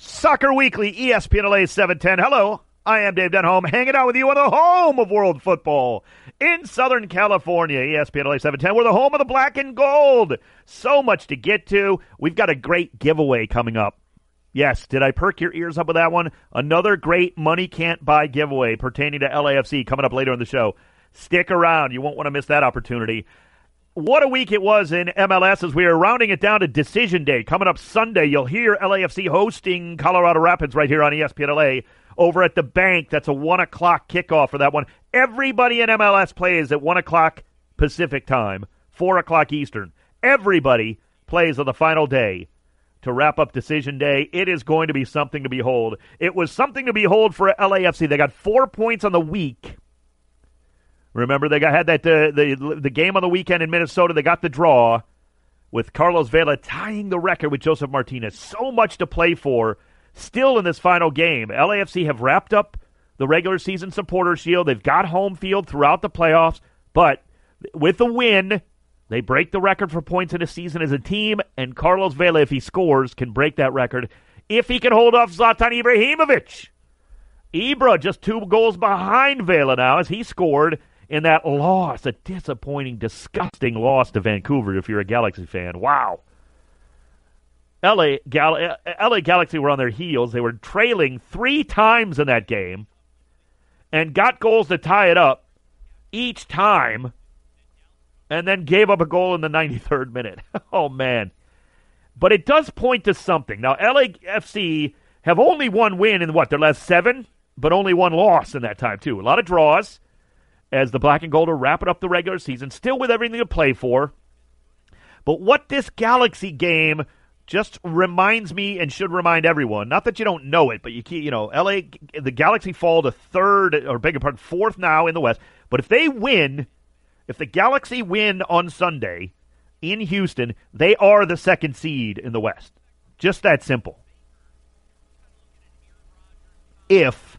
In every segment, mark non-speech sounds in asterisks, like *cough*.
Soccer Weekly, ESPN LA 710. Hello, I am Dave Denholm, hanging out with you on the home of world football in Southern California. ESPN LA 710. We're the home of the black and gold. So much to get to. We've got a great giveaway coming up. Yes, did I perk your ears up with that one? Another great money can't buy giveaway pertaining to LAFC coming up later in the show. Stick around. You won't want to miss that opportunity. What a week it was in MLS as we are rounding it down to decision day. Coming up Sunday, you'll hear LAFC hosting Colorado Rapids right here on ESPN LA over at the bank. That's a 1 o'clock kickoff for that one. Everybody in MLS plays at 1 o'clock Pacific time, 4 o'clock Eastern. Everybody plays on the final day to wrap up decision day. It is going to be something to behold. It was something to behold for LAFC. They got four points on the week Remember, they got, had that uh, the the game on the weekend in Minnesota. They got the draw with Carlos Vela tying the record with Josef Martinez. So much to play for still in this final game. LAFC have wrapped up the regular season supporter shield. They've got home field throughout the playoffs, but with a win, they break the record for points in a season as a team. And Carlos Vela, if he scores, can break that record if he can hold off Zlatan Ibrahimovic. Ibra just two goals behind Vela now as he scored in that loss, a disappointing, disgusting loss to Vancouver if you're a Galaxy fan. Wow. LA, Gal- LA Galaxy were on their heels. They were trailing three times in that game and got goals to tie it up each time and then gave up a goal in the *laughs* 93rd minute. *laughs* oh, man. But it does point to something. Now, LAFC have only one win in what, their last seven? But only one loss in that time, too. A lot of draws as the Black and Gold are wrapping up the regular season, still with everything to play for. But what this Galaxy game just reminds me and should remind everyone, not that you don't know it, but you keep, you know, LA, the Galaxy fall to third, or beg your pardon, fourth now in the West. But if they win, if the Galaxy win on Sunday in Houston, they are the second seed in the West. Just that simple. If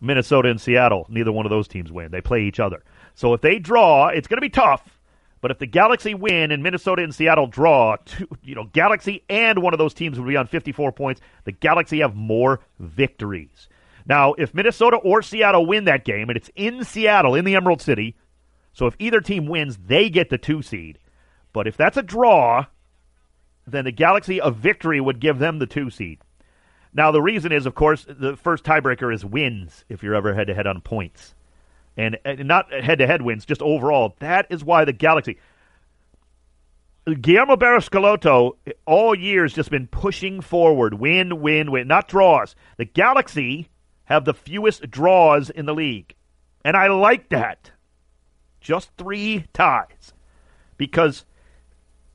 Minnesota and Seattle. Neither one of those teams win. They play each other. So if they draw, it's going to be tough. But if the Galaxy win and Minnesota and Seattle draw, two, you know, Galaxy and one of those teams would be on 54 points. The Galaxy have more victories. Now, if Minnesota or Seattle win that game, and it's in Seattle, in the Emerald City, so if either team wins, they get the two seed. But if that's a draw, then the Galaxy, a victory would give them the two seed. Now, the reason is, of course, the first tiebreaker is wins if you're ever head to head on points. And, and not head to head wins, just overall. That is why the Galaxy. Guillermo Barros Schelotto all year has just been pushing forward, win, win, win, not draws. The Galaxy have the fewest draws in the league. And I like that. Just three ties. Because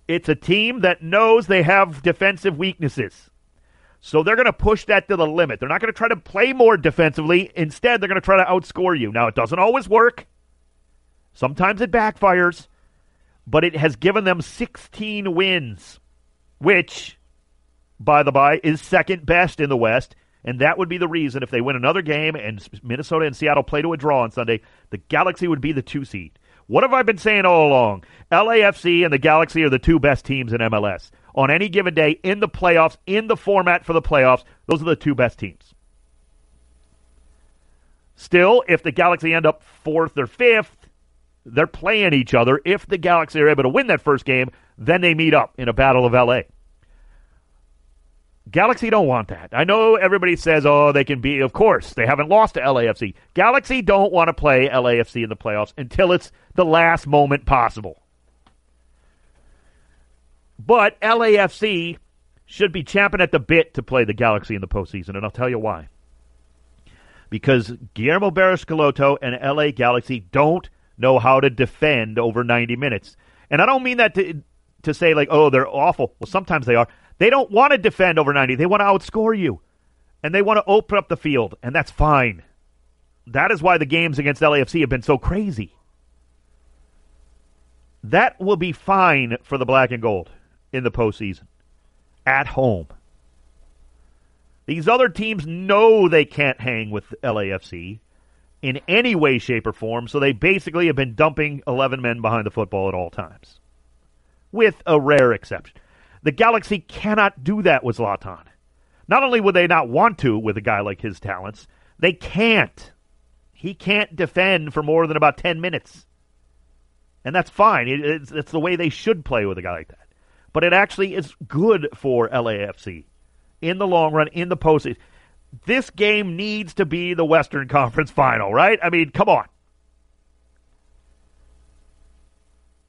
it's a team that knows they have defensive weaknesses. So they're going to push that to the limit. They're not going to try to play more defensively. Instead, they're going to try to outscore you. Now, it doesn't always work. Sometimes it backfires, but it has given them 16 wins, which, by the by, is second best in the West. And that would be the reason if they win another game and Minnesota and Seattle play to a draw on Sunday, the Galaxy would be the two seed. What have I been saying all along? LAFC and the Galaxy are the two best teams in MLS on any given day in the playoffs, in the format for the playoffs. Those are the two best teams. Still, if the Galaxy end up fourth or fifth, they're playing each other. If the Galaxy are able to win that first game, then they meet up in a battle of LA. Galaxy don't want that. I know everybody says, oh, they can be, of course, they haven't lost to LAFC. Galaxy don't want to play LAFC in the playoffs until it's the last moment possible. But LAFC should be champing at the bit to play the Galaxy in the postseason, and I'll tell you why. Because Guillermo Barros Schelotto and LA Galaxy don't know how to defend over 90 minutes. And I don't mean that to, to say, like, oh, they're awful. Well, sometimes they are. They don't want to defend over 90. They want to outscore you. And they want to open up the field, and that's fine. That is why the games against LAFC have been so crazy. That will be fine for the black and gold in the postseason at home. These other teams know they can't hang with LAFC in any way, shape, or form, so they basically have been dumping 11 men behind the football at all times, with a rare exception. The Galaxy cannot do that with Zlatan. Not only would they not want to with a guy like his talents, they can't. He can't defend for more than about 10 minutes. And that's fine. It's, it's the way they should play with a guy like that. But it actually is good for LAFC in the long run, in the postseason. This game needs to be the Western Conference final, right? I mean, come on.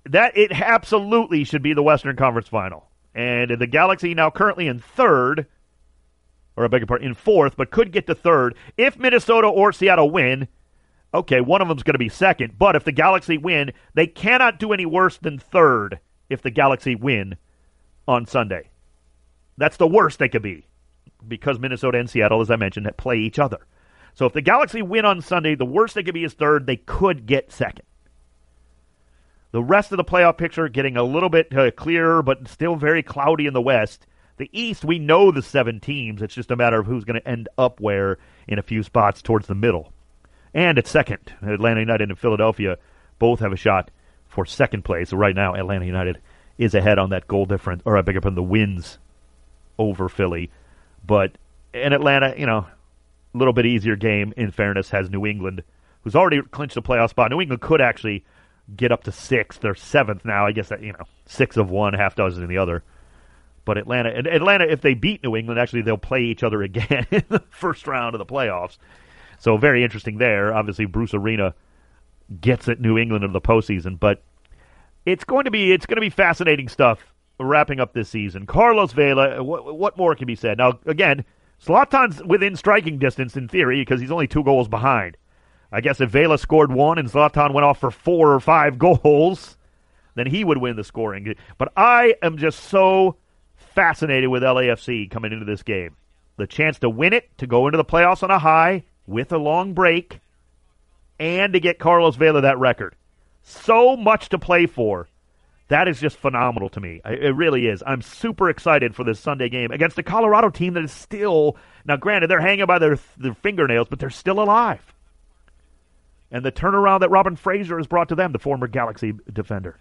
That it absolutely should be the Western Conference final. And the Galaxy now currently in third, or I beg your pardon, in fourth, but could get to third. If Minnesota or Seattle win, okay, one of them's going to be second. But if the Galaxy win, they cannot do any worse than third if the Galaxy win on Sunday. That's the worst they could be because Minnesota and Seattle, as I mentioned, play each other. So if the Galaxy win on Sunday, the worst they could be is third. They could get second. The rest of the playoff picture getting a little bit uh, clearer, but still very cloudy in the West. The East, we know the seven teams. It's just a matter of who's going to end up where in a few spots towards the middle. And at second, Atlanta United and Philadelphia both have a shot for second place. So right now, Atlanta United is ahead on that goal difference, or uh, I beg your pardon, the wins over Philly. But in Atlanta, you know, a little bit easier game, in fairness, has New England, who's already clinched a playoff spot. New England could actually get up to sixth. They're seventh now. I guess that, you know, six of one, half dozen in the other. But Atlanta, and Atlanta, if they beat New England, actually they'll play each other *laughs* again in the first round of the playoffs. So very interesting there. Obviously, Bruce Arena gets at New England in the postseason, but it's going to be it's going to be fascinating stuff wrapping up this season. Carlos Vela, what, what more can be said? Now, again, Zlatan's within striking distance in theory because he's only two goals behind. I guess if Vela scored one and Zlatan went off for four or five *laughs* goals, then he would win the scoring. But I am just so fascinated with LAFC coming into this game. The chance to win it, to go into the playoffs on a high with a long break, and to get Carlos Vela that record. So much to play for that is just phenomenal to me. It really is. I'm super excited for this Sunday game against a Colorado team that is still now. Granted, they're hanging by their their fingernails, but they're still alive. And the turnaround that Robin Fraser has brought to them, the former Galaxy defender.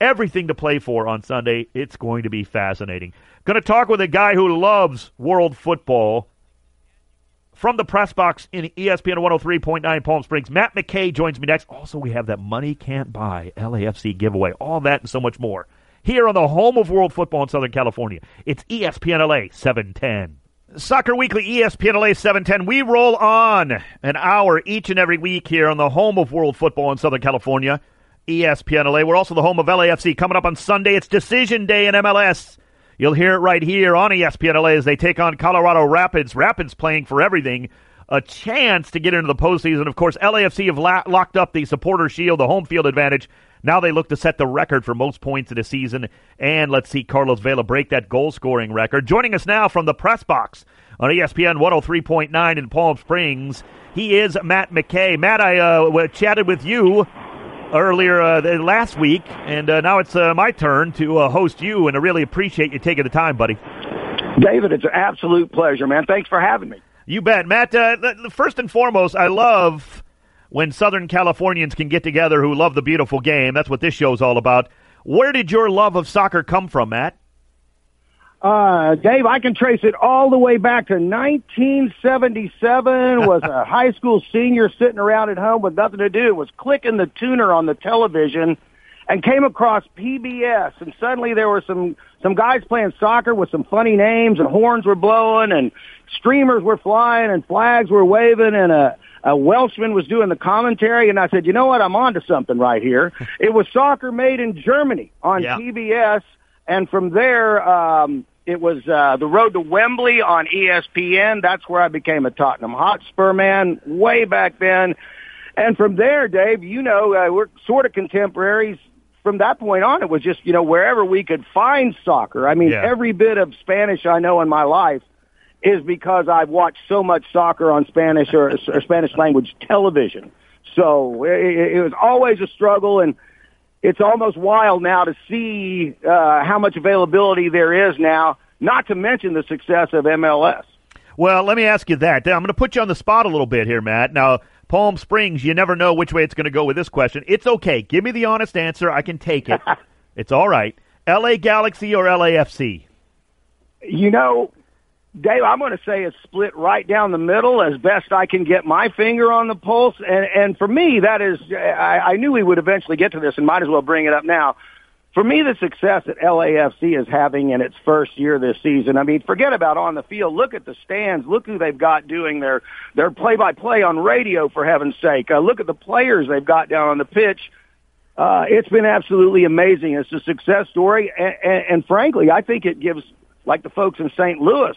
Everything to play for on Sunday. It's going to be fascinating. Going to talk with a guy who loves world football from the press box in ESPN 103.9 Palm Springs. Matt McKay joins me next. Also, we have that Money Can't Buy LAFC giveaway. All that and so much more. Here on the home of world football in Southern California, it's ESPN LA 710. Soccer Weekly, ESPN LA 710. We roll on an hour each and every week here on the home of world football in Southern California, ESPN LA. We're also the home of LAFC. Coming up on Sunday, it's decision day in MLS. You'll hear it right here on ESPN LA as they take on Colorado Rapids. Rapids playing for everything. A chance to get into the postseason. Of course, LAFC have la- locked up the supporter shield, the home field advantage. Now they look to set the record for most points in a season. And let's see Carlos Vela break that goal scoring record. Joining us now from the press box on ESPN 103.9 in Palm Springs, he is Matt McKay. Matt, I uh, chatted with you earlier uh, last week, and uh, now it's uh, my turn to uh, host you, and I really appreciate you taking the time, buddy. David, it's an absolute pleasure, man. Thanks for having me. You bet, Matt. Uh, first and foremost, I love when Southern Californians can get together who love the beautiful game. That's what this show's all about. Where did your love of soccer come from, Matt? Uh, Dave, I can trace it all the way back to 1977. was a *laughs* high school senior sitting around at home with nothing to do. Was clicking the tuner on the television and came across PBS. And suddenly there were some some guys playing soccer with some funny names, and horns were blowing, and streamers were flying, and flags were waving, and a a Welshman was doing the commentary, and I said, you know what, I'm onto something right here. *laughs* it was soccer made in Germany on yeah. PBS, and from there. um it was uh, the road to Wembley on ESPN. That's where I became a Tottenham Hotspur man way back then. And from there, Dave, you know, uh, we're sort of contemporaries. From that point on, it was just, you know, wherever we could find soccer. I mean, yeah. every bit of Spanish I know in my life is because I've watched so much soccer on Spanish or, or Spanish language television. So it, it was always a struggle. And, it's almost wild now to see uh, how much availability there is now. Not to mention the success of MLS. Well, let me ask you that. I'm going to put you on the spot a little bit here, Matt. Now, Palm Springs, you never know which way it's going to go with this question. It's okay. Give me the honest answer. I can take it. *laughs* it's all right. LA Galaxy or LAFC? You know, Dave, I'm going to say it's split right down the middle as best I can get my finger on the pulse. And, and for me, that is, I, I knew we would eventually get to this and might as well bring it up now. For me, the success that LAFC is having in its first year this season, I mean, forget about on the field. Look at the stands. Look who they've got doing their, their play-by-play on radio, for heaven's sake. Uh, look at the players they've got down on the pitch. Uh, it's been absolutely amazing. It's a success story. And, and, and frankly, I think it gives, like the folks in St. Louis,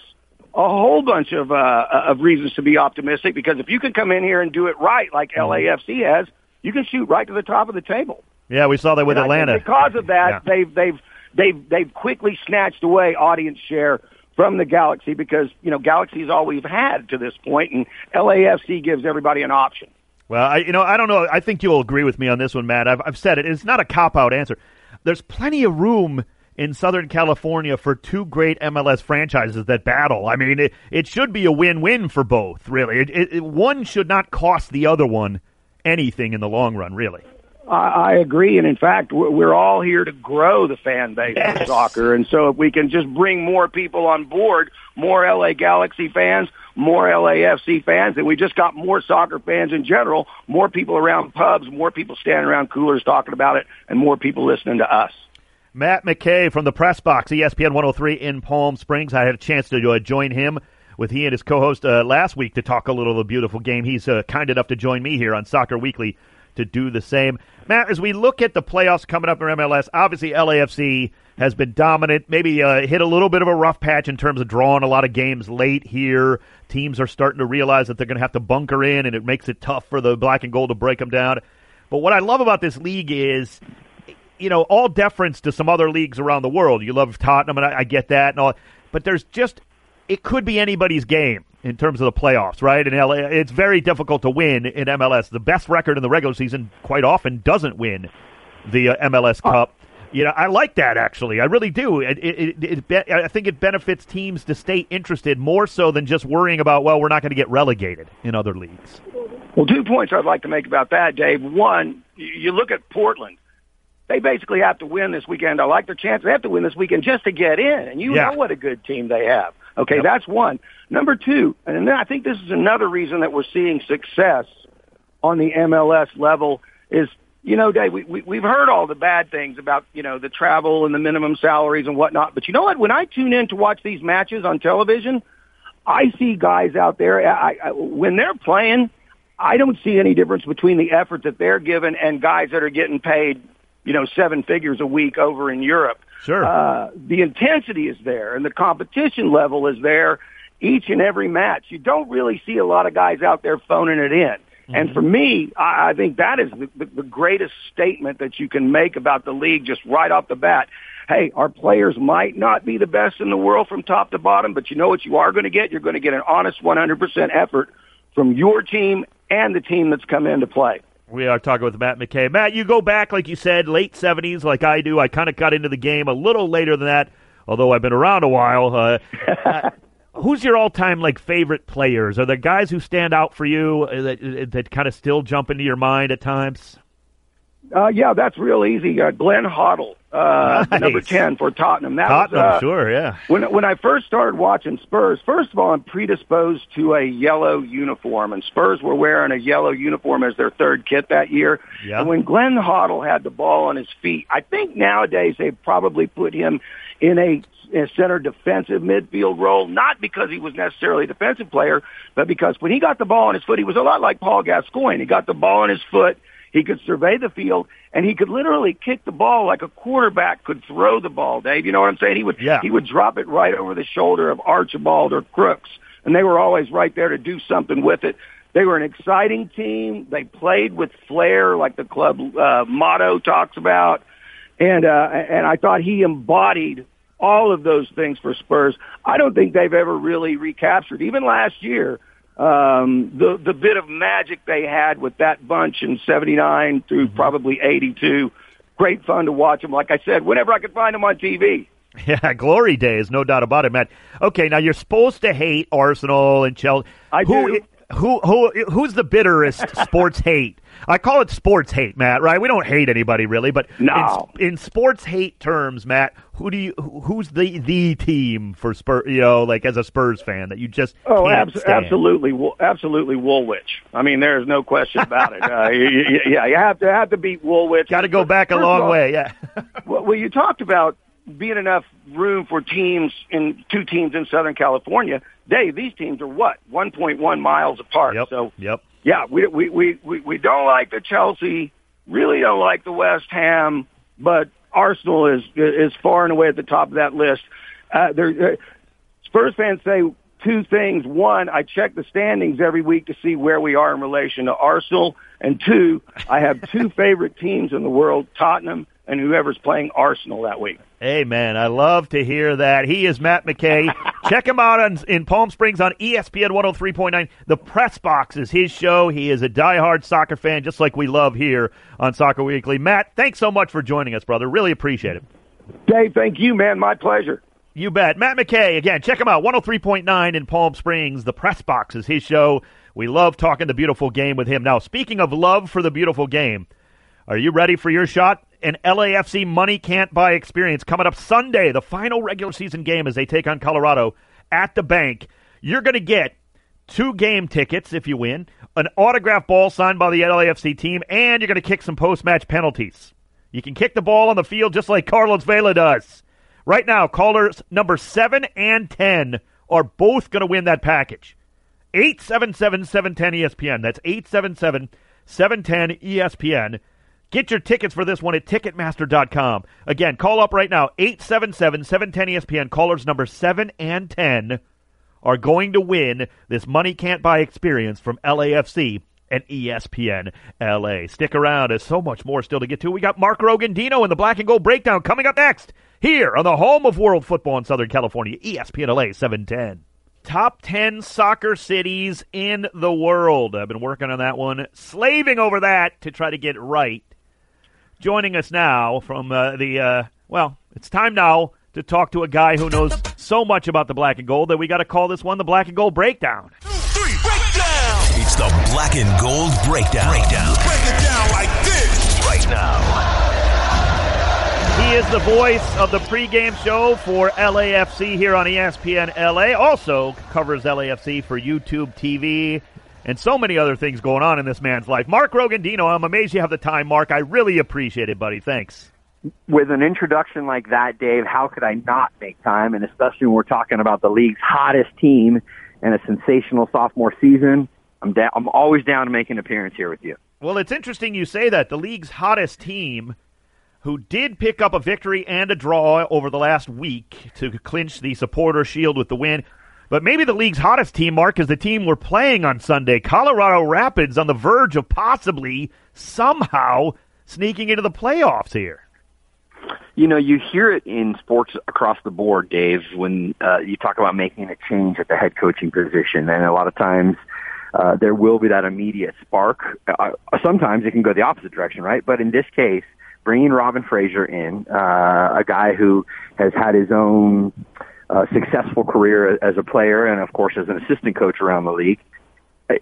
a whole bunch of uh, of reasons to be optimistic because if you can come in here and do it right, like mm-hmm. LAFC has, you can shoot right to the top of the table. Yeah, we saw that with and Atlanta. because of that, yeah. they've they've they've they've quickly snatched away audience share from the Galaxy because you know Galaxy is all we've had to this point, and LAFC gives everybody an option. Well, I, you know, I don't know. I think you'll agree with me on this one, Matt. I've, I've said it. It's not a cop out answer. There's plenty of room in Southern California for two great MLS franchises that battle. I mean, it, it should be a win-win for both, really. It, it, one should not cost the other one anything in the long run, really. I, I agree, and in fact, we're all here to grow the fan base yes. of soccer, and so if we can just bring more people on board, more LA Galaxy fans, more LAFC fans, and we just got more soccer fans in general, more people around pubs, more people standing around coolers talking about it, and more people listening to us. Matt McKay from the Press Box, ESPN 103 in Palm Springs. I had a chance to uh, join him with he and his co-host uh, last week to talk a little of the beautiful game. He's uh, kind enough to join me here on Soccer Weekly to do the same. Matt, as we look at the playoffs coming up in MLS, obviously LAFC has been dominant. Maybe uh, hit a little bit of a rough patch in terms of drawing a lot of games late here. Teams are starting to realize that they're going to have to bunker in, and it makes it tough for the black and gold to break them down. But what I love about this league is you know, all deference to some other leagues around the world. You love Tottenham, and I, I get that, and all. But there's just it could be anybody's game in terms of the playoffs, right? In LA, it's very difficult to win in MLS. The best record in the regular season quite often doesn't win the uh, MLS Cup. You know, I like that actually. I really do. It, it, it, it, I think it benefits teams to stay interested more so than just worrying about well, we're not going to get relegated in other leagues. Well, two points I'd like to make about that, Dave. One, you look at Portland they basically have to win this weekend. I like their chance. They have to win this weekend just to get in. And you yeah. know what a good team they have. Okay, yep. that's one. Number two, and then I think this is another reason that we're seeing success on the MLS level is, you know, Dave, we, we, we've heard all the bad things about, you know, the travel and the minimum salaries and whatnot. But you know what? When I tune in to watch these matches on television, I see guys out there, I, I, when they're playing, I don't see any difference between the effort that they're given and guys that are getting paid you know, seven figures a week over in Europe. Sure. Uh, the intensity is there and the competition level is there each and every match. You don't really see a lot of guys out there phoning it in. Mm-hmm. And for me, I, I think that is the, the, the greatest statement that you can make about the league just right off the bat. Hey, our players might not be the best in the world from top to bottom, but you know what you are going to get? You're going to get an honest 100% effort from your team and the team that's come in to play. We are talking with Matt McKay. Matt, you go back, like you said, late 70s, like I do. I kind of got into the game a little later than that, although I've been around a while. Uh, *laughs* uh, who's your all-time like favorite players? Are there guys who stand out for you uh, that uh, that kind of still jump into your mind at times? Uh, yeah, that's real easy. Uh, Glenn Hoddle, uh, *laughs* nice. number 10 for Tottenham. That Tottenham, was, uh, sure, yeah. When, when I first started watching Spurs, first of all, I'm predisposed to a yellow uniform, and Spurs were wearing a yellow uniform as their third kit that year. Yeah. And when Glenn Hoddle had the ball on his feet, I think nowadays they probably put him in a, a center defensive midfield role, not because he was necessarily a defensive player, but because when he got the ball on his foot, he was a lot like Paul Gascoigne. He got the ball on his foot, he could survey the field and he could literally kick the ball like a quarterback could throw the ball, Dave. You know what I'm saying? He would, yeah. he would drop it right over the shoulder of Archibald or Crooks and they were always right there to do something with it. They were an exciting team. They played with flair like the club uh, motto talks about. And, uh, and I thought he embodied all of those things for Spurs. I don't think they've ever really recaptured. Even last year, um, the the bit of magic they had with that bunch in '79 through mm-hmm. probably '82. Great fun to watch them. Like I said, whenever I could find them on TV. *laughs* Yeah, glory days, no doubt about it, Matt. Okay, now you're supposed to hate Arsenal and Chelsea. I Who, do. Who who who's the bitterest *laughs* sports hate? I call it sports hate, Matt. Right? We don't hate anybody really, but no. in, in sports hate terms, Matt, who do you who's the the team for Spurs? You know, like as a Spurs fan that you just oh, abs- absolutely, absolutely Woolwich. I mean, there's no question about it. Uh, yeah, you have to have to beat Woolwich. Got to go back a long all, way. Yeah. well, you talked about being enough room for teams in two teams in Southern California. Dave, these teams are what 1.1 miles apart. Yep. So yep. Yeah, we we we we we don't like the Chelsea. Really don't like the West Ham, but Arsenal is is far and away at the top of that list. Uh, there, uh, Spurs fans say two things. One, I check the standings every week to see where we are in relation to Arsenal, and two, I have two *laughs* favorite teams in the world: Tottenham and whoever's playing Arsenal that week. Hey, Amen. I love to hear that. He is Matt McKay. *laughs* Check him out on, in Palm Springs on ESPN 103.9. The Press Box is his show. He is a diehard soccer fan, just like we love here on Soccer Weekly. Matt, thanks so much for joining us, brother. Really appreciate it. Dave, thank you, man. My pleasure. You bet. Matt McKay, again, check him out. 103.9 in Palm Springs. The Press Box is his show. We love talking the beautiful game with him. Now, speaking of love for the beautiful game, are you ready for your shot? An LAFC money can't buy experience coming up Sunday, the final regular season game as they take on Colorado at the bank. You're going to get two game tickets if you win, an autographed ball signed by the LAFC team, and you're going to kick some post match penalties. You can kick the ball on the field just like Carlos Vela does. Right now, callers number 7 and 10 are both going to win that package. 877 710 ESPN. That's 877 710 ESPN. Get your tickets for this one at Ticketmaster.com. Again, call up right now, 877 710 ESPN. Callers number 7 and 10 are going to win this Money Can't Buy experience from LAFC and ESPN LA. Stick around, there's so much more still to get to. We got Mark Rogondino and the Black and Gold Breakdown coming up next here on the home of world football in Southern California, ESPN LA 710 top 10 soccer cities in the world. I've been working on that one, slaving over that to try to get right. Joining us now from uh, the, uh, well, it's time now to talk to a guy who knows so much about the black and gold that we got to call this one the black and gold breakdown. Two, three, breakdown! It's the black and gold breakdown. Breakdown. Break it down like this. Right now. He is the voice of the pregame show for LAFC here on ESPN LA. Also covers LAFC for YouTube TV and so many other things going on in this man's life. Mark Rogondino, I'm amazed you have the time, Mark. I really appreciate it, buddy. Thanks. With an introduction like that, Dave, how could I not make time? And especially when we're talking about the league's hottest team and a sensational sophomore season, I'm I'm always down to make an appearance here with you. Well, it's interesting you say that. The league's hottest team who did pick up a victory and a draw over the last week to clinch the supporter shield with the win. But maybe the league's hottest team, Mark, is the team we're playing on Sunday. Colorado Rapids on the verge of possibly, somehow, sneaking into the playoffs here. You know, you hear it in sports across the board, Dave, when uh, you talk about making a change at the head coaching position. And a lot of times uh, there will be that immediate spark. Uh, sometimes it can go the opposite direction, right? But in this case, bringing Robin Fraser in, uh, a guy who has had his own uh, successful career as a player and, of course, as an assistant coach around the league.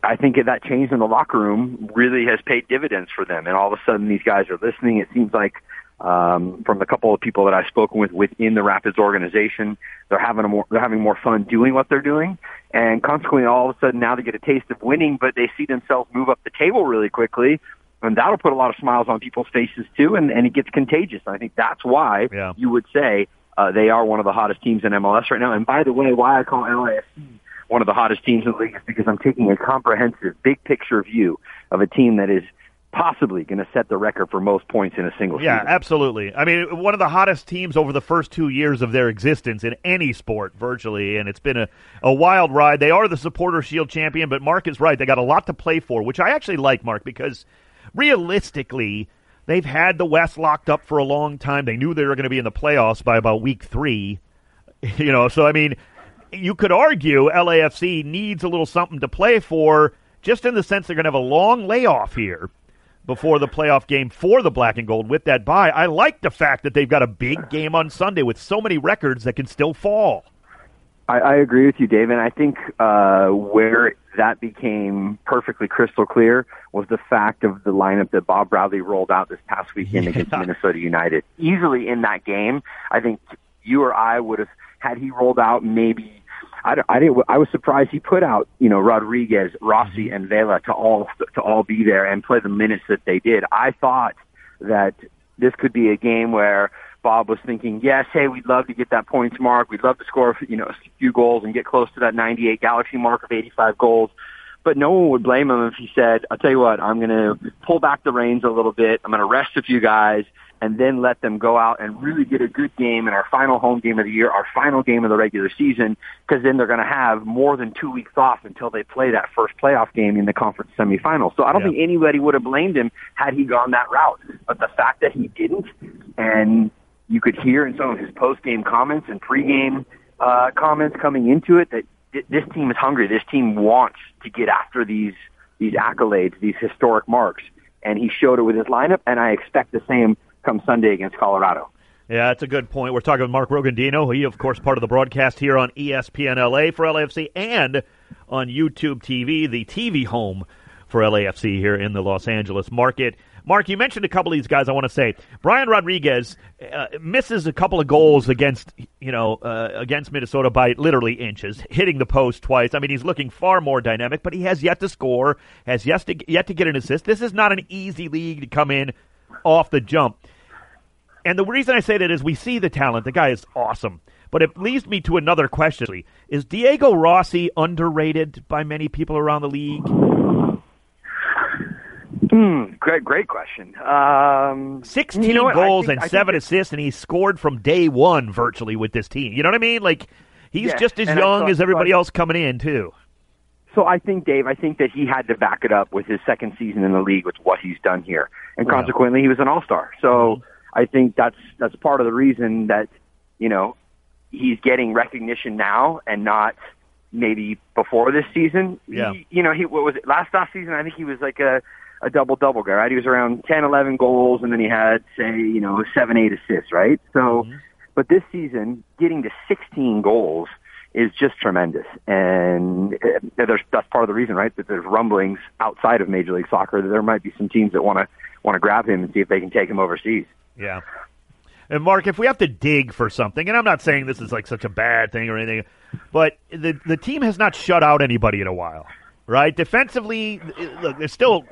I think that change in the locker room really has paid dividends for them, and all of a sudden these guys are listening. It seems like um, from the couple of people that I've spoken with within the Rapids organization, they're having a more they're having more fun doing what they're doing, and consequently, all of a sudden now they get a taste of winning, but they see themselves move up the table really quickly, and that'll put a lot of smiles on people's faces too, and, and it gets contagious. And I think that's why yeah. you would say uh, they are one of the hottest teams in MLS right now. And by the way, why I call LAFC one of the hottest teams in the league is because I'm taking a comprehensive, big picture view of a team that is possibly going to set the record for most points in a single yeah, season. Yeah, absolutely. I mean, one of the hottest teams over the first two years of their existence in any sport, virtually, and it's been a, a wild ride. They are the Supporter Shield champion, but Mark is right. They got a lot to play for, which I actually like, Mark, because realistically, they've had the West locked up for a long time. They knew they were going to be in the playoffs by about week three. *laughs* You know, so I mean, you could argue LAFC needs a little something to play for, just in the sense they're going to have a long layoff here before the playoff game for the black and gold with that bye. I like the fact that they've got a big game on Sunday with so many records that can still fall. I, I agree with you, Dave, and I think uh, where that became perfectly crystal clear was the fact of the lineup that Bob Bradley rolled out this past weekend Yeah. against Minnesota United. Easily in that game, I think you or I would have had he rolled out maybe. I, don't- I didn't. I was surprised he put out you know Rodriguez, Rossi, and Vela to all to all be there and play the minutes that they did. I thought that this could be a game where Bob was thinking, yes, hey, we'd love to get that points mark. We'd love to score, you know, a few goals and get close to that 98 Galaxy mark of 85 goals. But no one would blame him if he said, I'll tell you what, I'm going to pull back the reins a little bit. I'm going to rest a few guys and then let them go out and really get a good game in our final home game of the year, our final game of the regular season, because then they're going to have more than two weeks off until they play that first playoff game in the conference semifinal. So I don't Yeah. think anybody would have blamed him had he gone that route. But the fact that he didn't, and you could hear in some of his post-game comments and pre-game uh, comments coming into it that this team is hungry. This team wants to get after these these accolades, these historic marks, and he showed it with his lineup. And I expect the same come Sunday against Colorado. Yeah, that's a good point. We're talking with Mark Rogondino. He, of course, part of the broadcast here on ESPN LA for LAFC and on YouTube TV, the TV home for LAFC here in the Los Angeles market. Mark, you mentioned a couple of these guys. I want to say Brian Rodriguez uh, misses a couple of goals against you know uh, against Minnesota by literally inches, hitting the post twice. I mean, he's looking far more dynamic, but he has yet to score, has yet to yet to get an assist. This is not an easy league to come in off the jump. And the reason I say that is we see the talent. The guy is awesome. But it leads me to another question. Is Diego Rossi underrated by many people around the league? Hmm, great, great question. Um, 16 you know goals think- and seven assists, and he scored from day one virtually with this team. You know what I mean? Like, he's Yeah, just as young thought- as everybody else coming in, too. So I think, Dave, I think that he had to back it up with his second season in the league with what he's done here, and Yeah. consequently, he was an all-star. So I think that's that's part of the reason that you know he's getting recognition now and not maybe before this season. Yeah. He- you know, he what was it last off season? I think he was like a a double double guy, right? He was around 10, 11 goals, and then he had say you know seven, eight assists, right? So, but this season, getting to 16 goals is just tremendous, and uh, there's that's part of the reason, right? That there's rumblings outside of Major League Soccer that there might be some teams that want to want to grab him and see if they can take him overseas. Yeah. And Mark, if we have to dig for something, and I'm not saying this is like such a bad thing or anything, but the the team has not shut out anybody in a while, right? Defensively, look, they're still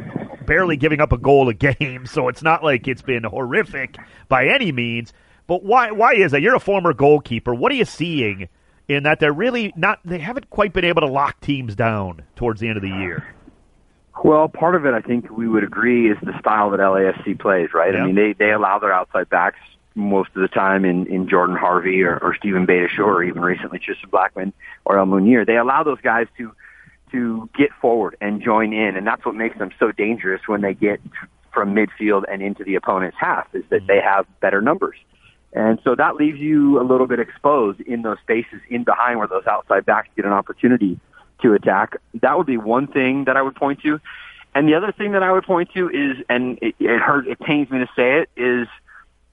barely giving up a goal a game, *laughs* so it's not like it's been horrific by any means. But why why is that? You're a former goalkeeper. What are you seeing in that they're really not? They haven't quite been able to lock teams down towards the end of the year. Well, part of it, I think we would agree, is the style that LAFC plays, right? Yeah. I mean, they they allow their outside backs most of the time in, in Jordan Harvey or, or Steven Beitashour or even recently Tristan Blackmon or El Munir. They allow those guys to to get forward and join in, and that's what makes them so dangerous when they get from midfield and into the opponent's half, is that they have better numbers. And so that leaves you a little bit exposed in those spaces in behind where those outside backs get an opportunity to attack. That would be one thing that I would point to. And the other thing that I would point to is, and it, it hurt, it pains me to say it, is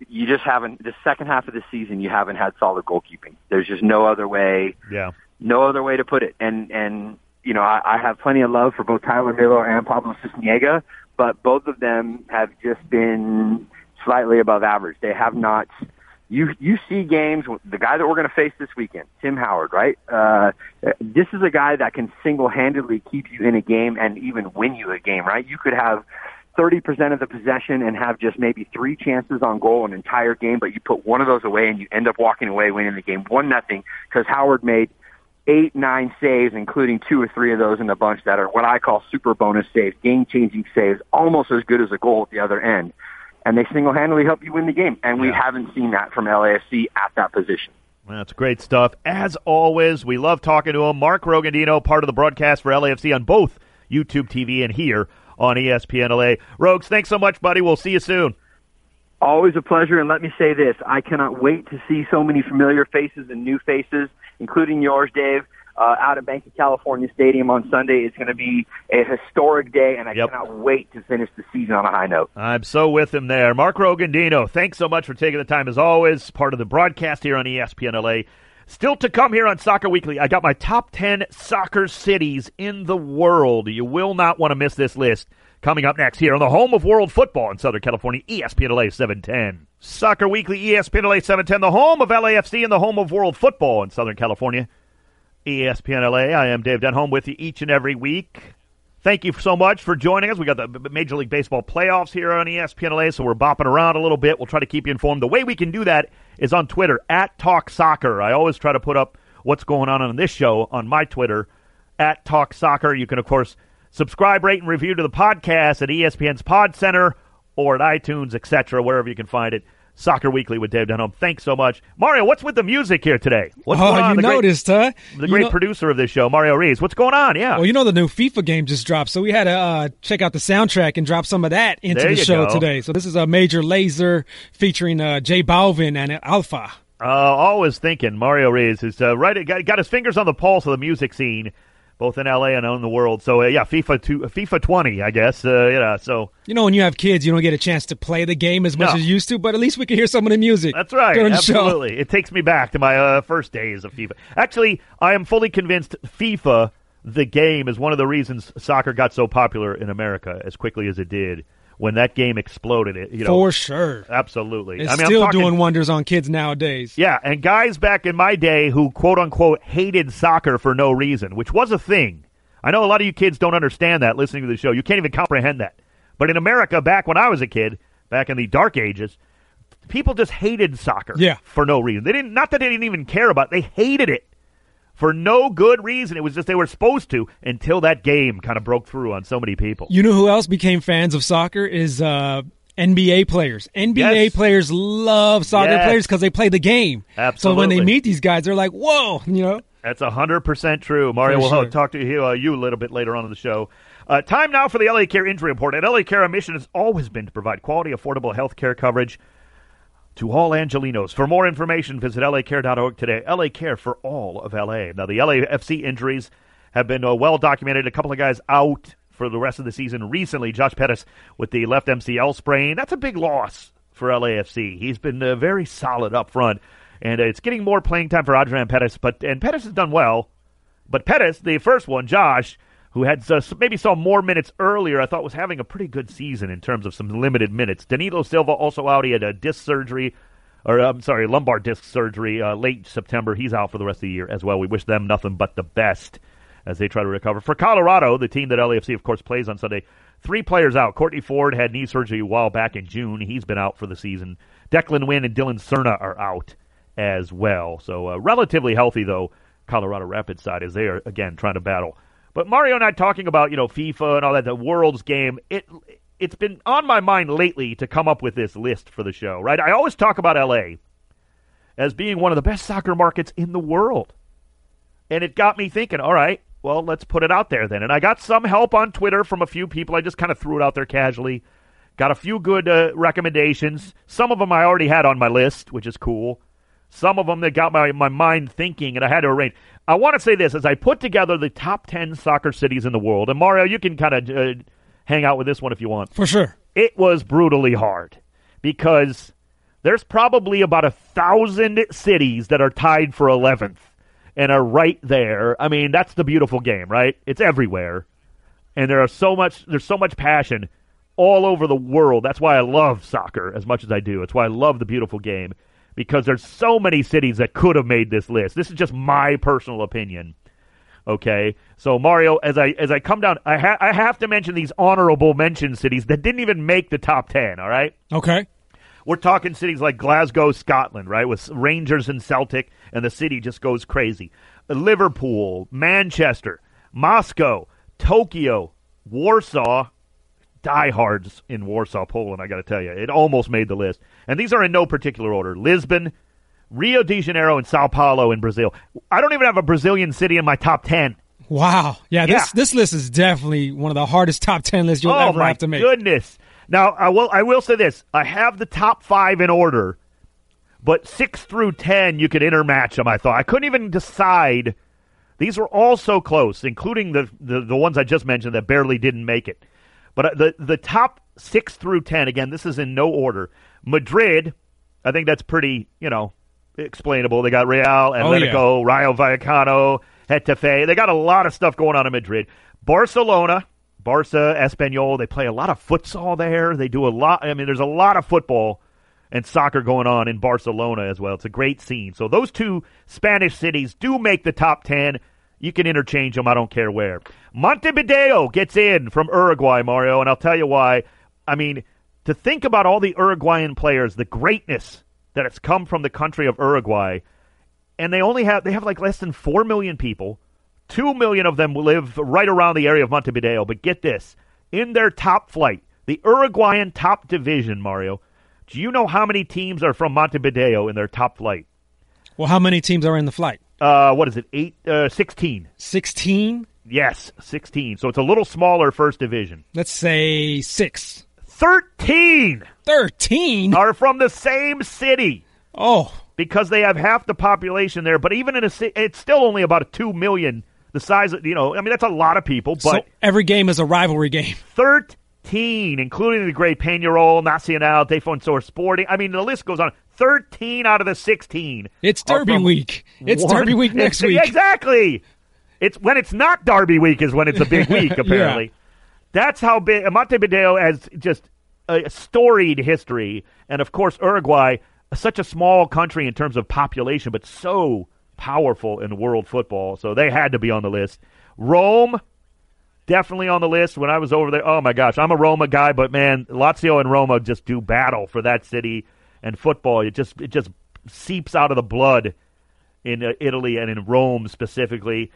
you just haven't, the second half of the season, you haven't had solid goalkeeping. There's just no other way Yeah. no other way to put it. And and you know, I, I have plenty of love for both Tyler Miller and Pablo Sisniega, but both of them have just been slightly above average. They have not. You you see games. The guy that we're going to face this weekend, Tim Howard, right? Uh, this is a guy that can single handedly keep you in a game and even win you a game, right? You could have. 30% of the possession and have just maybe three chances on goal an entire game, but you put one of those away and you end up walking away winning the game one nothing because Howard made eight, nine saves, including two or three of those in the bunch that are what I call super bonus saves, game changing saves, almost as good as a goal at the other end. And they single handedly help you win the game. And we Yeah. haven't seen that from LAFC at that position. That's great stuff. As always, we love talking to him. Mark Rogondino, part of the broadcast for LAFC on both YouTube TV and here on ESPN LA. Rogues, thanks so much, buddy. We'll see you soon. Always a pleasure. And let me say this I cannot wait to see so many familiar faces and new faces, including yours, Dave. Uh, out at Bank of California Stadium on Sunday. It's going to be a historic day, and I Yep. cannot wait to finish the season on a high note. I'm so with him there. Mark Rogondino, thanks so much for taking the time, as always, part of the broadcast here on ESPN LA. Still to come here on Soccer Weekly, I got my top 10 soccer cities in the world. You will not want to miss this list. Coming up next here on the home of world football in Southern California, ESPN LA 710. Soccer Weekly, ESPN LA 710, the home of LAFC and the home of world football in Southern California. ESPN LA, I am Dave Denholm with you each and every week. Thank you so much for joining us. We got the Major League Baseball playoffs here on ESPN LA, so we're bopping around a little bit. We'll try to keep you informed. The way we can do that is on Twitter, at Talk Soccer. I always try to put up what's going on on this show on my Twitter, at Talk Soccer. You can, of course, Subscribe, rate, and review to the podcast at ESPN's Pod Center or at iTunes, etc., wherever you can find it. Soccer Weekly with Dave Denholm. Thanks so much. Mario, what's with the music here today? What's oh, going on? you the noticed, great, huh? The great know, producer of this show, Mario Reeves. What's going on? Yeah. Well, you know the new FIFA game just dropped, so we had to uh, check out the soundtrack and drop some of that into There the show go. today. So this is a Major Lazer featuring uh, J Balvin and Alpha. Uh, always thinking Mario Reeves is uh, right. Got, got his fingers on the pulse of the music scene, both in LA and in the world. So uh, yeah, FIFA two, FIFA twenty, I guess. Uh, yeah. So You know, when you have kids, you don't get a chance to play the game as much No. as you used to, but at least we can hear some of the music. That's right. During the show. Absolutely. It takes me back to my uh, first days of FIFA. Actually, I am fully convinced FIFA, the game, is one of the reasons soccer got so popular in America as quickly as it did. When that game exploded, it you know For sure. absolutely. It's I mean, still I'm talking, doing wonders on kids nowadays. Yeah, and guys back in my day who quote unquote hated soccer for no reason, which was a thing. I know a lot of you kids don't understand that listening to the show. You can't even comprehend that. But in America, back when I was a kid, back in the dark ages, people just hated soccer Yeah. for no reason. They didn't not that they didn't even care about it, they hated it for no good reason. It was just they were supposed to until that game kind of broke through on so many people. You know who else became fans of soccer is uh, NBA players. NBA Yes. players love soccer Yes. players because they play the game. Absolutely. So when they meet these guys, they're like, "Whoa!" You know. That's hundred percent true. Mario For will sure. talk to you, uh, you a little bit later on in the show. Uh, time now for the LA Care Injury Report. At LA Care, our mission has always been to provide quality, affordable health care coverage to all Angelinos. For more information, visit lacare.org today. LA Care for all of LA. Now, the LAFC injuries have been uh, well documented. A couple of guys out for the rest of the season. Recently, Josh Perez with the left MCL sprain. That's a big loss for LAFC. He's been uh, very solid up front, and uh, it's getting more playing time for Adrien Perez. But and Perez has done well. But Perez, the first one, Josh, who had uh, maybe saw more minutes earlier, I thought was having a pretty good season in terms of some limited minutes. Danilo Silva also out. He had a disc surgery, or I'm sorry, lumbar disc surgery uh, late September. He's out for the rest of the year as well. We wish them nothing but the best as they try to recover. For Colorado, the team that LAFC, of course, plays on Sunday, three players out. Kortne Ford had knee surgery a while back in June. He's been out for the season. Declan Wynn and Dillon Serna are out as well. So uh, relatively healthy, though, Colorado Rapids side as they are, again, trying to battle. But Mario and I talking about, you know, FIFA and all that, the world's game, it it's been on my mind lately to come up with this list for the show, right? I always talk about LA as being one of the best soccer markets in the world. And it got me thinking, all right, well, let's put it out there then. And I got some help on Twitter from a few people. I just kind of threw it out there casually. Got a few good uh, recommendations. Some of them I already had on my list, which is cool. Some of them that got my, my mind thinking, and I had to arrange. I want to say this as I put together the top 10 soccer cities in the world. And Mario, you can kind of uh, hang out with this one if you want For sure. it was brutally hard because there's probably about a thousand cities that are tied for 11th and are right there. I mean, that's the beautiful game, right? It's everywhere, and there are so much. There's so much passion all over the world. That's why I love soccer as much as I do. It's why I love the beautiful game because there's so many cities that could have made this list. This is just my personal opinion. Okay, so Mario, as I as I come down, I ha- I have to mention these honorable mention cities that didn't even make the top ten. All right, Okay. we're talking cities like Glasgow, Scotland, right, with Rangers and Celtic, and the city just goes crazy. Liverpool, Manchester, Moscow, Tokyo, Warsaw, diehards in Warsaw, Poland. I got to tell you, it almost made the list. And these are in no particular order: Lisbon, Rio de Janeiro, and Sao Paulo in Brazil. I don't even have a Brazilian city in my top ten. Wow. Yeah. This Yeah. this list is definitely one of the hardest top ten lists you'll oh ever have to make. goodness! Now I will I will say this: I have the top five in order, but six through ten you could intermatch them. I thought I couldn't even decide. These were all so close, including the, the the ones I just mentioned that barely didn't make it. But uh, the the top six through ten again. This is in no order. Madrid, I think that's pretty. You know, explainable. They got Real, Atletico, Rayo Vallecano, Getafe. They got a lot of stuff going on in Madrid. Barcelona, Barca, Espanyol. They play a lot of futsal there. They do a lot. I mean, there's a lot of football and soccer going on in Barcelona as well. It's a great scene. So those two Spanish cities do make the top 10. You can interchange them. I don't care where. Montevideo gets in from Uruguay, Mario, and I'll tell you why. I mean, to think about all the Uruguayan players, the greatness that has come from the country of Uruguay, and they only have they have like less than four million people. Two million of them live right around the area of Montevideo. But get this: in their top flight, the Uruguayan top division, Mario. Do you know how many teams are from Montevideo in their top flight? Well, how many teams are in the flight? Uh, what is it? Eight, uh, sixteen. 16? Yes, sixteen. So it's a little smaller first division. Let's say 6. Thirteen 13? are from the same city. Oh, because they have half the population there. But even in a city, it's still only about a two million. The size of you know, I mean, that's a lot of people. But so every game is a rivalry game. thirteen, including the great Peñarol, Nacional, Defensor Sporting. I mean, the list goes on. Thirteen out of the sixteen. It's Derby week. It's one- Derby week next *laughs* week. Exactly. It's when it's not Derby week is when it's a big *laughs* week. Apparently, that's how big Montevideo has just a storied history, and of course Uruguay, such a small country in terms of population, but so powerful in world football. So they had to be on the list. Rome, definitely on the list. When I was over there, oh my gosh, I'm a Roma guy, but man, Lazio and Roma just do battle for that city and football. It just it just seeps out of the blood in uh, Italy and in Rome specifically.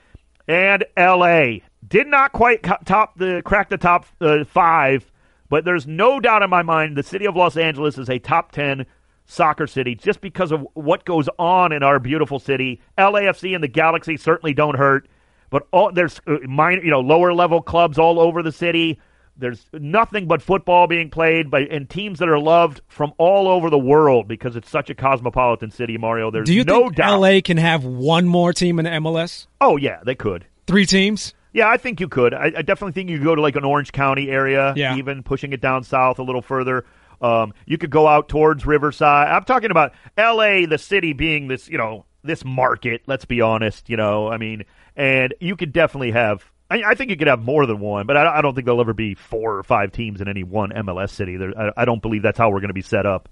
And L.A. did not quite top the crack the top uh, five, but there's no doubt in my mind the city of Los Angeles is a top ten soccer city just because of what goes on in our beautiful city. LAFC and the Galaxy certainly don't hurt, but all, there's uh, minor, you know, lower level clubs all over the city. There's nothing but football being played by and teams that are loved from all over the world because it's such a cosmopolitan city, Mario. There's Do you no think doubt. LA can have one more team in the MLS? Oh yeah, they could. Three teams? Yeah, I think you could. I, I definitely think you could go to like an Orange County area, Yeah. even pushing it down south a little further. Um, you could go out towards Riverside. I'm talking about L.A., the city being this, you know, this market. Let's be honest, you know. I mean, and you could definitely have. I, I think you could have more than one, but I, I don't think there'll ever be four or five teams in any one MLS city. There, I, I don't believe that's how we're going to be set up.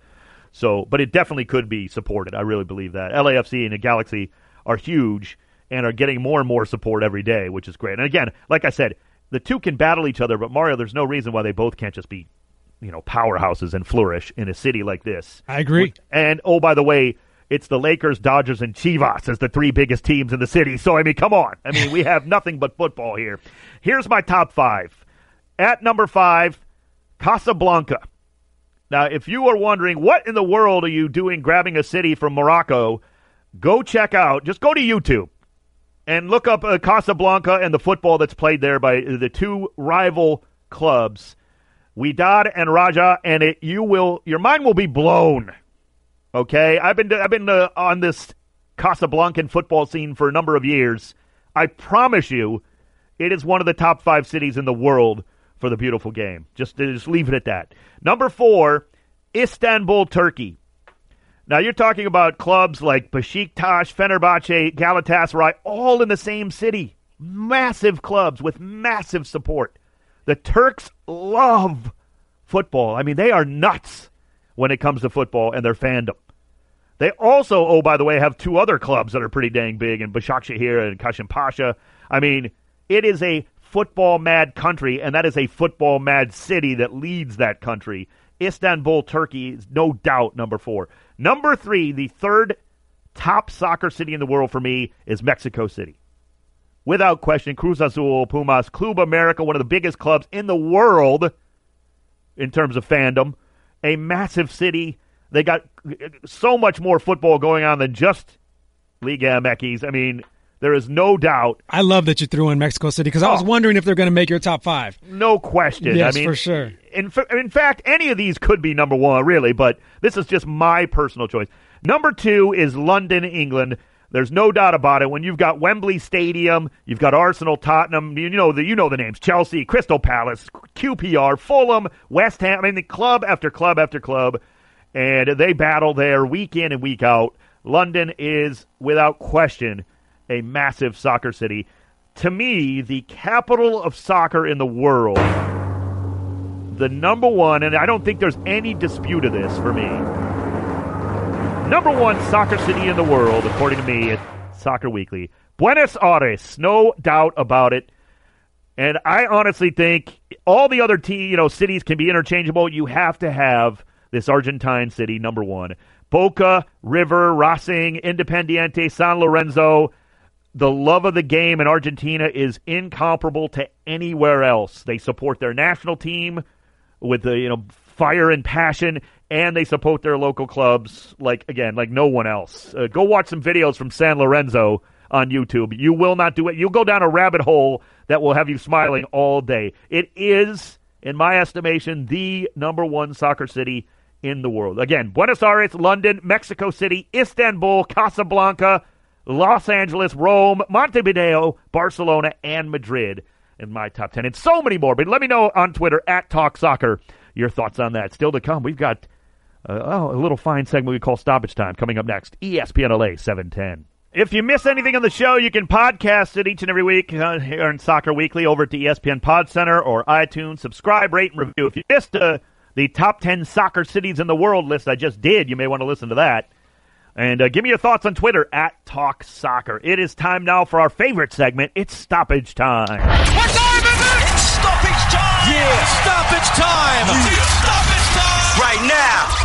So, but it definitely could be supported. I really believe that. LAFC and the Galaxy are huge and are getting more and more support every day, which is great. And again, like I said, the two can battle each other, but Mario, there's no reason why they both can't just be, you know, powerhouses and flourish in a city like this. I agree. And oh, by the way, it's the Lakers, Dodgers, and Chivas as the three biggest teams in the city. So I mean, come on. I mean, we have nothing but football here. Here's my top five. At number five, Casablanca. Now, if you are wondering what in the world are you doing grabbing a city from Morocco, go check out. Just go to YouTube and look up uh, Casablanca and the football that's played there by the two rival clubs, Wydad and Raja, and it you will your mind will be blown. Okay, I've been I've been uh, on this Casablancan football scene for a number of years. I promise you, it is one of the top five cities in the world for the beautiful game. Just just leave it at that. Number four, Istanbul, Turkey. Now you're talking about clubs like Besiktas, Fenerbahce, Galatasaray, all in the same city. Massive clubs with massive support. The Turks love football. I mean, they are nuts when it comes to football and their fandom. They also, oh, by the way, have two other clubs that are pretty dang big in Başakşehir and Kasımpaşa. I mean, it is a football mad country, and that is a football mad city that leads that country. Istanbul, Turkey is no doubt number four. Number three, the third top soccer city in the world for me is Mexico City. Without question, Cruz Azul, Pumas, Club America, one of the biggest clubs in the world in terms of fandom. A massive city. They got so much more football going on than just Liga MX. I mean, there is no doubt, I love that you threw in Mexico City because I was Oh. wondering if they're going to make your top five. no question. Yes, I mean, for sure. In, in fact, any of these could be number one, really, but this is just my personal choice. Number two is London, England. There's no doubt about it. When you've got Wembley Stadium, you've got Arsenal, Tottenham, you know the you know the names: Chelsea, Crystal Palace, QPR, Fulham, West Ham. I mean, the club after club after club, and they battle there week in and week out. London is, without question, a massive soccer city. To me, the capital of soccer in the world, the number one, and I don't think there's any dispute of this for me. Number one soccer city in the world, according to me, at Soccer Weekly. Buenos Aires, no doubt about it. And I honestly think all the other t- you know cities can be interchangeable. You have to have this Argentine city number one. Boca, River, Racing, Independiente, San Lorenzo. The love of the game in Argentina is incomparable to anywhere else. They support their national team with the you know fire and passion, and they support their local clubs like again like no one else. Uh, go watch some videos from San Lorenzo on YouTube. You will not do it. You'll go down a rabbit hole that will have you smiling all day. It is, in my estimation, the number one soccer city in the world. Again, Buenos Aires, London, Mexico City, Istanbul, Casablanca, Los Angeles, Rome, Montevideo, Barcelona, and Madrid in my top 10. And so many more. But let me know on Twitter at Talk Soccer your thoughts on that. Still to come, we've got uh, oh, a little fine segment we call Stoppage Time coming up next. ESPN LA 710. If you miss anything on the show, you can podcast it each and every week uh, here on Soccer Weekly over at the ESPN Pod Center or iTunes. Subscribe, rate, and review. If you missed uh, the top 10 soccer cities in the world list I just did, you may want to listen to that. And uh, give me your thoughts on Twitter at Talk Soccer. It is time now for our favorite segment. It's Stoppage Time. What time is it? It's stoppage time. Yeah, stoppage time. It's stoppage time. Right now.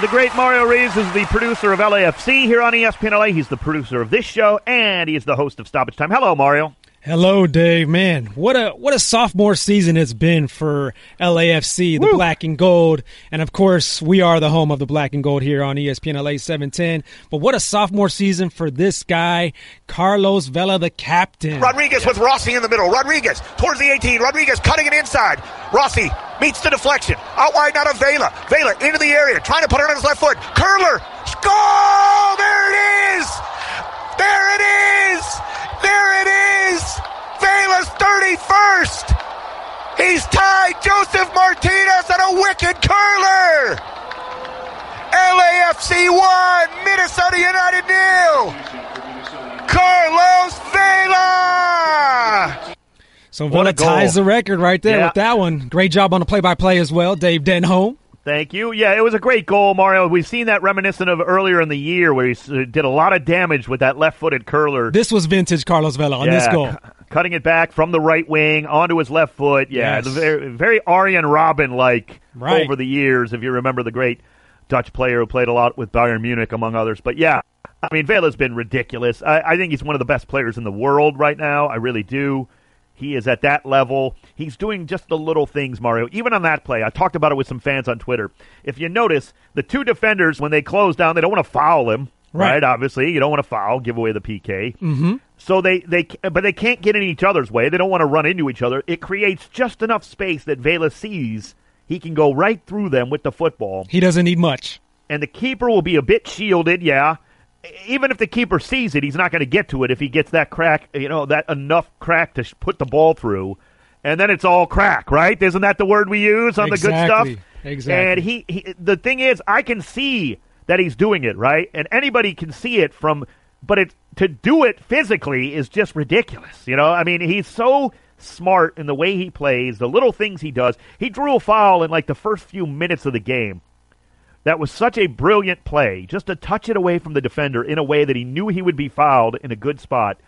The great Mario Reeves is the producer of LAFC here on ESPN LA. He's the producer of this show, and he is the host of Stoppage Time. Hello, Mario. Hello, Dave. Man, what a what a sophomore season it's been for LAFC, the Woo. black and gold, and of course we are the home of the black and gold here on ESPN LA 710. But what a sophomore season for this guy, Carlos Vela, the captain. Rodriguez with Rossi in the middle. Rodriguez towards the 18. Rodriguez cutting it inside. Rossi meets the deflection. Out wide now to Vela. Vela into the area, trying to put it on his left foot. Curler. Goal! There it is! There it is! There it is! Vela's 31st! He's tied Josef Martinez on a wicked curler! LAFC 1, Minnesota United nil! Carlos Vela! So What Vela a goal. ties the record right there Yeah. with that one. Great job on the play-by-play as well, Dave Denholm. Thank you. Yeah, it was a great goal, Mario. We've seen that reminiscent of earlier in the year where he uh, did a lot of damage with that left-footed curler. This was vintage Carlos Vela on this goal. cu- cutting it back from the right wing onto his left foot. Yeah, Yes. very, very Arjen Robben like Right. over the years, if you remember the great Dutch player who played a lot with Bayern Munich, among others. But yeah, I mean, Vela's been ridiculous. I, I think he's one of the best players in the world right now. I really do. He is at that level. He's doing just the little things, Mario. Even on that play, I talked about it with some fans on Twitter. If you notice, the two defenders, when they close down, they don't want to foul him, Right. right? Obviously, you don't want to foul, give away the PK. Mm-hmm. So they, they, but they can't get in each other's way. They don't want to run into each other. It creates just enough space that Vela sees he can go right through them with the football He doesn't need much. and the keeper will be a bit shielded, yeah. Even if the keeper sees it, he's not going to get to it if he gets that crack, you know, that enough crack to sh- put the ball through. And then it's all crack, right? Isn't that the word we use on the good stuff? Exactly. And he, he, the thing is, I can see that he's doing it, right? And anybody can see it from, but it to do it physically is just ridiculous. You know, I mean, he's so smart in the way he plays, the little things he does. He drew a foul in like the first few minutes of the game. That was such a brilliant play, just to touch it away from the defender in a way that he knew he would be fouled in a good spot.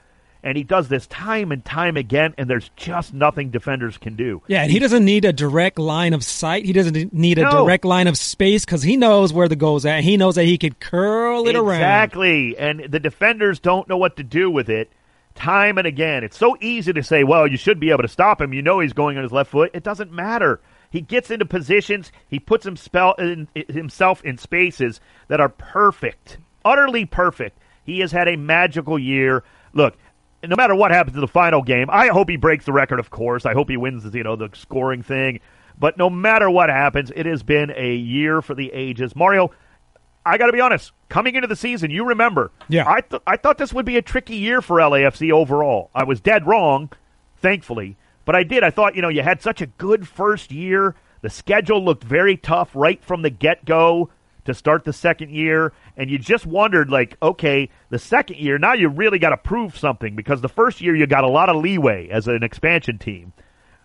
And he does this time and time again, and there's just nothing defenders can do. Yeah, and he doesn't need a direct line of sight. He doesn't need a No. direct line of space because he knows where the goal's at. He knows that he could curl it around. Exactly. And the defenders don't know what to do with it time and again. It's so easy to say, well, you should be able to stop him. You know he's going on his left foot. It doesn't matter. He gets into positions, he puts himself in, spaces that are perfect, utterly perfect. He has had a magical year. Look, no matter what happens in the final game, I hope he breaks the record, of course. I hope he wins, you know, the scoring thing. But no matter what happens, it has been a year for the ages. Mario, I got to be honest. Coming into the season, you remember, Yeah. I th- I thought this would be a tricky year for LAFC overall. I was dead wrong, thankfully, but I did. I thought you know you had such a good first year. The schedule looked very tough right from the get go. to start the second year, and you just wondered, like, okay, the second year, now you really got to prove something because the first year you got a lot of leeway as an expansion team.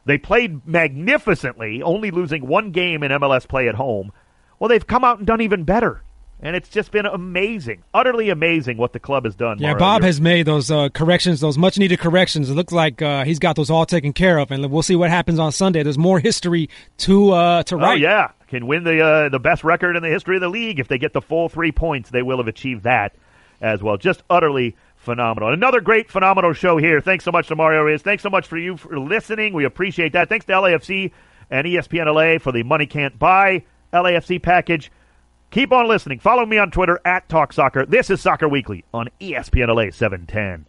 They played magnificently, only losing one game in MLS play at home. Well, they've come out and done even better. And it's just been amazing, utterly amazing what the club has done. Yeah, Mario. Bob has made those uh, corrections, those much needed corrections. It looks like uh, he's got those all taken care of, and we'll see what happens on Sunday. There's more history to uh, to write. Oh yeah, can win the uh, the best record in the history of the league if they get the full three points. They will have achieved that as well. Just utterly phenomenal. Another great phenomenal show here. Thanks so much to Mario Reyes. Thanks so much for you for listening. We appreciate that. Thanks to LAFC and ESPN LA for the money can't buy LAFC package. Keep on listening. Follow me on Twitter at Talk Soccer. This is Soccer Weekly on ESPN LA 710.